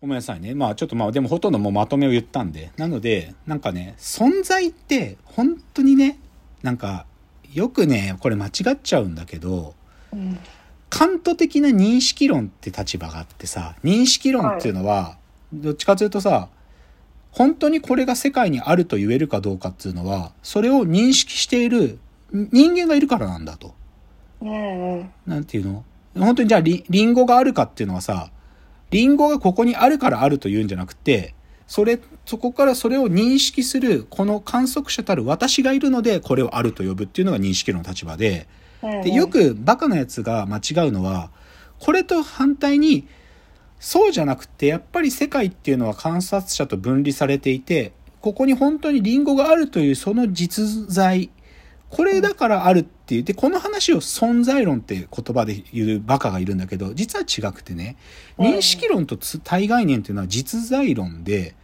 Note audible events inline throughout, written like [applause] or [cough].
ごめんなさいね。まあちょっとまあでもほとんどもうまとめを言ったんで。なので、なんかね、存在って本当にね、なんかよくね、これ間違っちゃうんだけど、うんカント的な認識論って立場があってさ、認識論っていうのは、どっちかというとさ、本当にこれが世界にあると言えるかどうかっていうのは、それを認識している人間がいるからなんだと。うんうんなんていうの？本当にじゃあリ、リンゴがあるかっていうのはさ、リンゴがここにあるからあるというんじゃなくて、それ、そこからそれを認識する、この観測者たる私がいるので、これをあると呼ぶっていうのが認識論の立場で、うん。で、よくバカなやつが間違うのは、これと反対に、そうじゃなくて、やっぱり世界っていうのは観察者と分離されていて、ここに本当にリンゴがあるというその実在、これだからあるって言って、この話を存在論って言葉で言うバカがいるんだけど、実は違くてね、認識論とつ対概念っていうのは実在論で、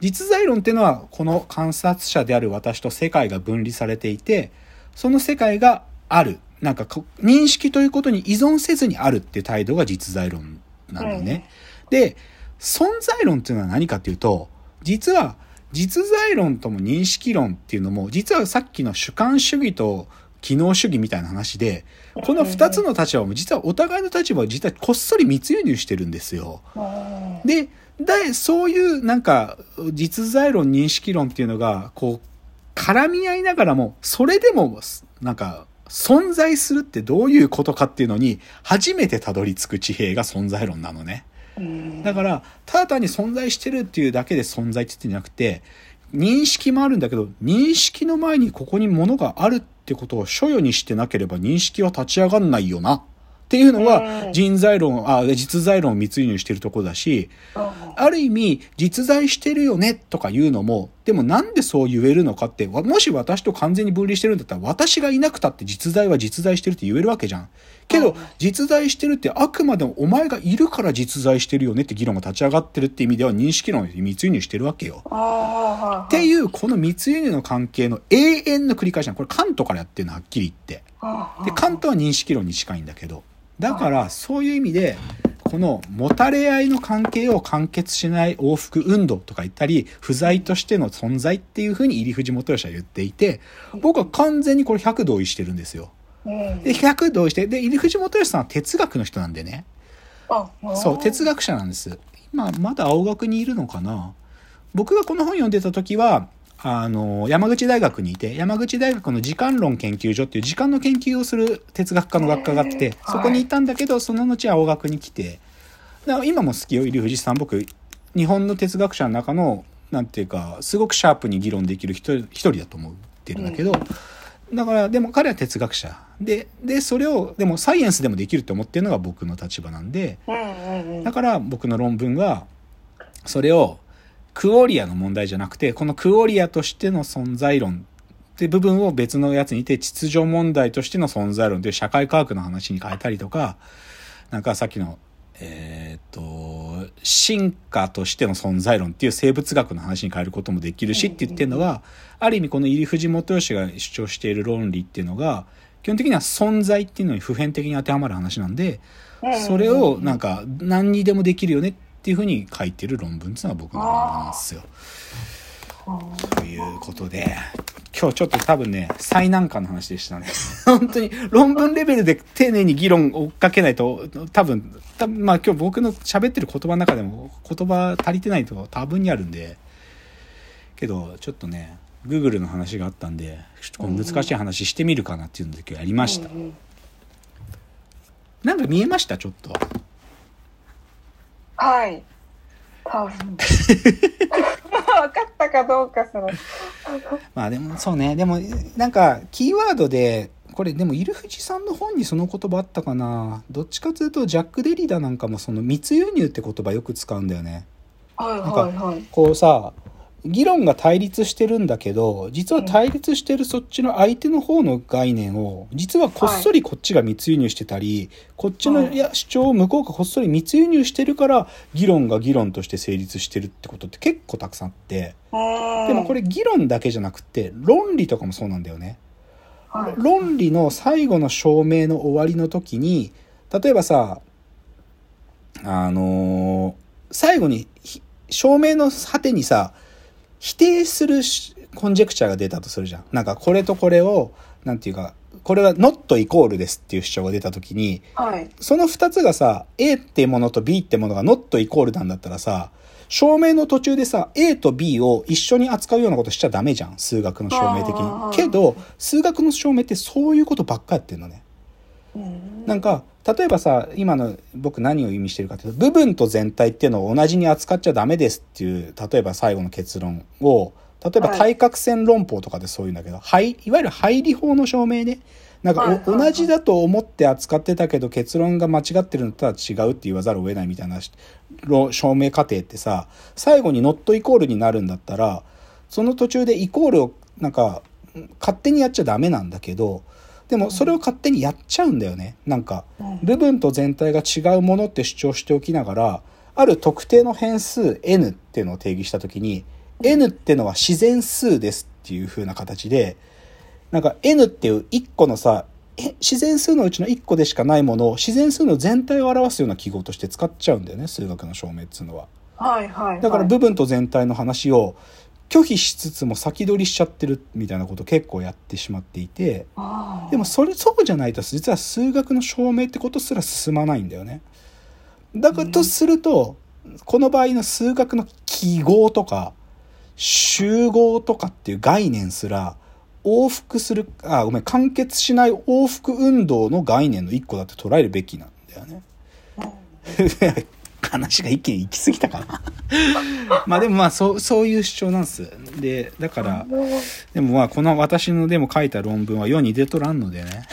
実在論っていうのはこの観察者である私と世界が分離されていて、その世界がある。なんかこ認識ということに依存せずにあるっていう態度が実在論なんだよね。で、存在論っていうのは何かっていうと、実は実在論とも認識論っていうのも、実はさっきの主観主義と機能主義みたいな話で、この二つの立場も実はお互いの立場を実はこっそり密輸入してるんですよ。うんで、で、そういうなんか実在論認識論っていうのが、こう、絡み合いながらも、それでも、なんか、存在するってどういうことかっていうのに、初めてたどり着く地平が存在論なのね。うんだから、ただ単に存在してるっていうだけで存在って言ってんじゃなくて、認識もあるんだけど、認識の前にここに物があるってことを所与にしてなければ認識は立ち上がんないよな。っていうのがうん人在論、あ、実在論を密輸入してるところだし、ある意味、実在してるよねとか言うのも、でもなんでそう言えるのかって、わもし私と完全に分離してるんだったら、私がいなくたって実在は実在してるって言えるわけじゃん。けどうん、実在してるってあくまでもお前がいるから実在してるよねって議論が立ち上がってるって意味では認識論を密輸入してるわけよ。っていう、この密輸入の関係の永遠の繰り返しなのこれカントからやってるのはっきり言って。で、カントは認識論に近いんだけど。だから、そういう意味で、このもたれ合いの関係を完結しない往復運動とか言ったり、不在としての存在っていうふうに入藤元義は言っていて、僕は完全にこれ100同意してるんですよ。うんで、100同意して、で、入藤元義さんは哲学の人なんでね。あそう、哲学者なんです。今、まだ青学にいるのかな僕がこの本読んでた時は、あの、山口大学にいて、山口大学の時間論研究所っていう時間の研究をする哲学科の学科があって、そこにいたんだけど、その後青学に来て、だから今も好きよ、入藤さん。僕、日本の哲学者の中の、なんていうか、すごくシャープに議論できる人一人だと思ってるんだけど、だから、でも彼は哲学者。で、で、それを、でもサイエンスでもできると思ってるのが僕の立場なんで、だから僕の論文は、それをクオリアの問題じゃなくて、このクオリアとしての存在論って部分を別のやつにいて、秩序問題としての存在論という社会科学の話に変えたりとか、なんかさっきの、えーっと、進化としての存在論っていう生物学の話に変えることもできるしって言ってるのは、ある意味この入藤元義が主張している論理っていうのが、基本的には存在っていうのに普遍的に当てはまる話なんで、それをなんか何にでもできるよねっていうふうに書いてる論文っていうのが僕の論文なんですよ。ということで、今日ちょっと多分ね、最難関の話でしたね。[laughs] 本当に論文レベルで丁寧に議論を追っかけないと、多分、多分まあ今日僕の喋ってる言葉の中でも言葉足りてないとこ多分にあるんで、けどちょっとね、Google の話があったんで、ちょっとこの難しい話してみるかなっていうので今日やりました。なんか見えました？ちょっと。はい多分 [laughs] 分かったかどうかそのまあでもそうね。でもなんかキーワードで、これでも、イルフジさんの本にその言葉あったかな。どっちかというと、ジャック・デリダなんかもその密輸入って言葉よく使うんだよね。はいはいはいこうさ、議論が対立してるんだけど、実は対立してるそっちの相手の方の概念を、実はこっそりこっちが密輸入してたり、こっちの主張を向こうがこっそり密輸入してるから、議論が議論として成立してるってことって結構たくさんあって、でもこれ、れ議論だけじゃなくて、論理とかもそうなんだよね。はい。論理の最後の証明の終わりの時に、例えばさ、あのー最後にひ証明の果てにさ否定するしコンジェクチャーが出たとするじゃん。なんかこれとこれをなんていうかこれは not イコールですっていう主張が出た時にはい。その二つがさ A ってものと B ってものが not イコールなんだったらさ証明の途中でさ A と B を一緒に扱うようなことしちゃダメじゃん数学の証明的に。けど数学の証明ってそういうことばっかやってんのね。うん。なんか例えばさ今の僕何を意味してるかというと部分と全体っていうのを同じに扱っちゃダメですっていう例えば最後の結論を例えばはい。対角線論法とかでそういうんだけど、はい、いわゆる配理法の証明ね。なんかお、はいはいはい。同じだと思って扱ってたけど結論が間違ってるのとは違うって言わざるを得ないみたいなろ証明過程ってさ最後にノットイコールになるんだったらその途中でイコールをなんか勝手にやっちゃダメなんだけどでもそれを勝手にやっちゃうんだよねなんかうん部分と全体が違うものって主張しておきながらある特定の変数 n っていうのを定義した時に n ってのは自然数ですっていう風な形でなんか n っていう1個のさえ自然数のうちの1個でしかないものを自然数の全体を表すような記号として使っちゃうんだよね数学の証明っつうのは。はいはい。だからはい部分と全体の話を拒否しつつも先取りしちゃってるみたいなことを結構やってしまっていてでもそれそうじゃないと実は数学の証明ってことすら進まないんだよね。だからとするとこの場合の数学の記号とか集合とかっていう概念すら往復するあごめん完結しない往復運動の概念の一個だって捉えるべきなんだよね。[laughs] 話が一気に行き過ぎたかな。[laughs] まあでもまあそうそういう主張なんです。でだからでもまあこの私のでも書いた論文は世に出とらんのでね。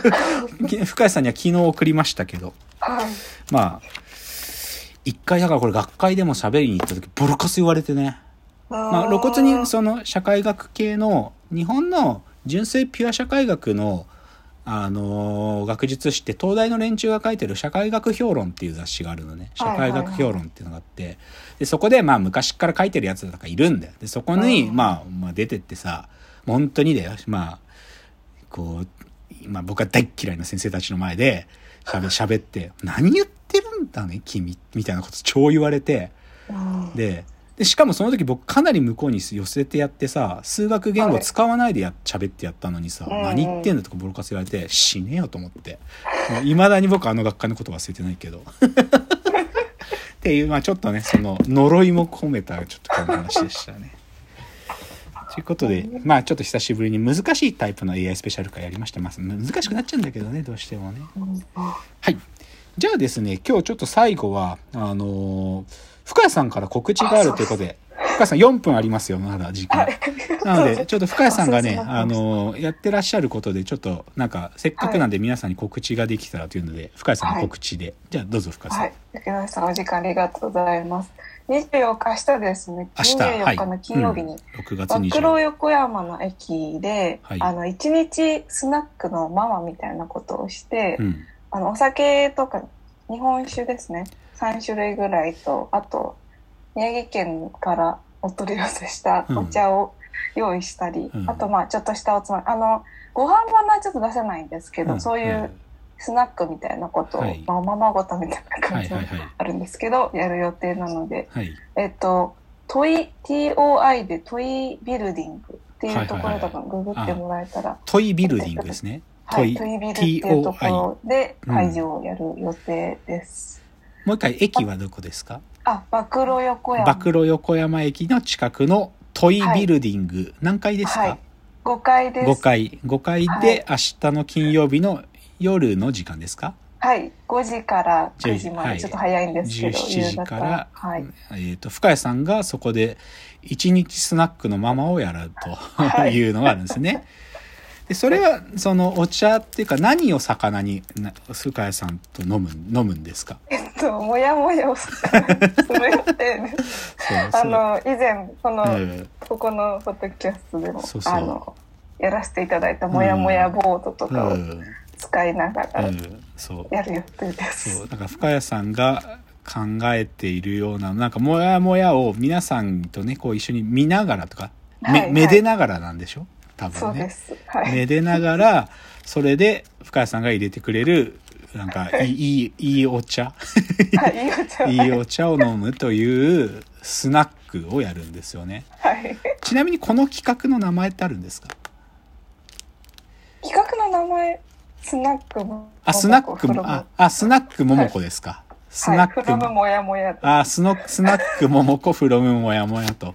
[laughs] 深谷さんには昨日送りましたけど。はい。まあ一回だからこれ学会でも喋りに行った時ボロカス言われてね。まあ露骨にその社会学系の日本の純粋ピュア社会学のあのー学術誌って東大の連中が書いてる社会学評論っていう雑誌があるのね。社会学評論っていうのがあって。でそこでまあ昔から書いてるやつとかいるんだよ。でそこにうん。まあ、まあ出てってさ本当にだよ。まあこう、まあ、僕は大っ嫌いな先生たちの前で喋喋って「何言ってるんだね君」みたいなこと超言われて。うん。ででしかもその時僕かなり向こうに寄せてやってさ数学言語使わないでや喋ってやったのにさ、うん何言ってんだとかボロカス言われて死ねよと思っていまだに僕あの学会のこと忘れてないけど [laughs] っていうまあちょっとねその呪いも込めたちょっと今日の話でしたね。ということでまあちょっと久しぶりに難しいタイプの AI スペシャル会やりましてます難しくなっちゃうんだけどねどうしてもね。うんはい。じゃあですね、今日ちょっと最後は、あのー深谷さんから告知があるということで、深谷さん4分ありますよ、まだ時間。なので、ちょっと深谷さんがね、ああのーやってらっしゃることで、ちょっと、なんか、せっかくなんで皆さんに告知ができたらというので、深谷さんの告知で。じゃあ、どうぞ深谷さん。はい。竹内さん、お時間ありがとうございます。24日、明日ですね。明日、24はい。日の金曜日に、うん6月暴20露横山の駅で、はいあの、一日スナックのママみたいなことをして、うん。あの、お酒とか、日本酒ですね。3種類ぐらいと、あと、宮城県からお取り寄せしたお茶を用意したり、うんあと、まあ、ちょっとしたおつまみ。あの、ご飯はまあちょっと出せないんですけど、んそういうスナックみたいなことを、はいまあ、おままごとみたいな感じではいはいはい。あるんですけど、やる予定なので、はい。えっと、トイ、TOI でトイビルディングっていうところとかググってもらえたら、トイビルディングですね。はい、トイビルっていうところでうん会場をやる予定です。もう一回、駅はどこですか？あ、暴露横山。暴露横山駅の近くのトイビルディング、何階ですか、はい。5階です。5階。5階で明日の金曜日の夜の時間ですか？はい。5時から9時まはい。で、ちょっと早いんですけど、17時から、はい。えー、と深谷さんがそこで一日スナックのママをやるとはい。[laughs] いうのがあるんですね。でそれはそのお茶っていうか何を魚にな深谷さんと飲む飲むんですか？えっと、もやもやをするあの、以前、この、うんここのポッドキャストでも、あの、やらせていただいたもやもやボードとうかをん。使いながらやる予定です。そう。だから深谷さんが考えているようななんかモヤモヤを皆さんとねこう一緒に見ながらとか、めはい。めでながらなんでしょ？多分ねそうです。はい。めでながらそれで深谷さんが入れてくれるなんか、いい、いいお茶はい、いいお茶を飲むというスナックをやるんですよね。はい。ちなみにこの企画の名前ってあるんですか？企画の名前、スナックも。あ、スナックも、あ、あ、スナックももこですか？スナッはい、フロムク、もやもやと。あ、スノ、スナックももこフロムもやもやと。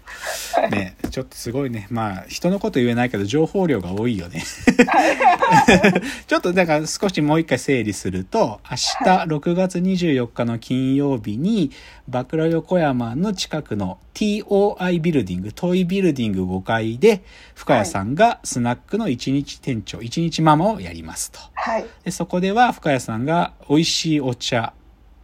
ね、ちょっとすごいね。まあ、人のこと言えないけど、情報量が多いよね。[laughs] ちょっとだから少しもう一回整理すると、明日6月24日の金曜日に、バクラ横山の近くの TOI ビルディング、トイビルディング5階で、深谷さんがスナックの一日店長、一日ママをやりますと。はい。でそこでは深谷さんが美味しいお茶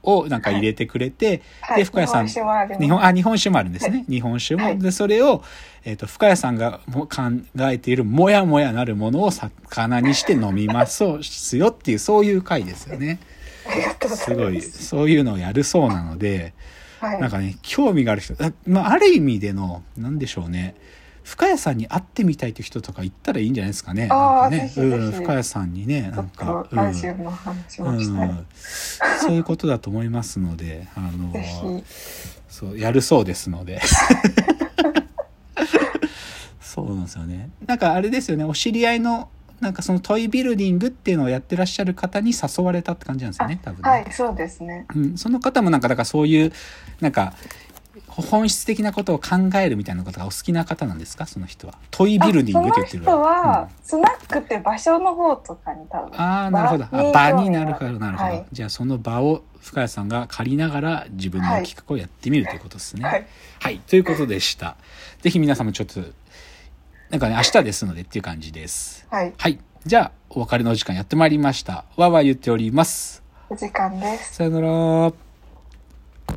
をなんか入れてくれて、はい。で深谷さん。日本あ日本あ日本酒もあるんですね、は日本酒も、はい。でそれを、えー、と深谷さんがも考えているもやもやなるものを魚にして飲みますよっていうそういう回ですよね。ありがとうござすごい。そういうのをやるそうなのではい。なんかね興味がある人あ,、まあ、ある意味でのなんでしょうね深谷さんに会ってみたいという人とか行ったらいいんじゃないですかね。なんかね。ぜひぜひ。うん、深谷さんにね、なんかと、、うん。うん、そういうことだと思いますので、あの。そうやるそうですので。[laughs] そうなんですよね。なんかあれですよね。お知り合いのなんかそのトイビルディングっていうのをやってらっしゃる方に誘われたって感じなんですよね多分ね、はい、そうですね。うん、その方もなんかだからそういうなんか本質的なことを考えるみたいなことがお好きな方なんですか？その人はトイビルディングって言ってるあその人は、スナックって場所の方とかに多分。ああ、なるほど。あ場場になるほど、なるほど。はいじゃあその場を深谷さんが借りながら自分の企画をやってみるということですね。ははい。い。ということでした。ぜひ皆さんもちょっと、なんかね、明日ですのでっていう感じです。はい。はい。じゃあ、お別れのお時間やってまいりました。わーわー言っております。お時間です。さよなら。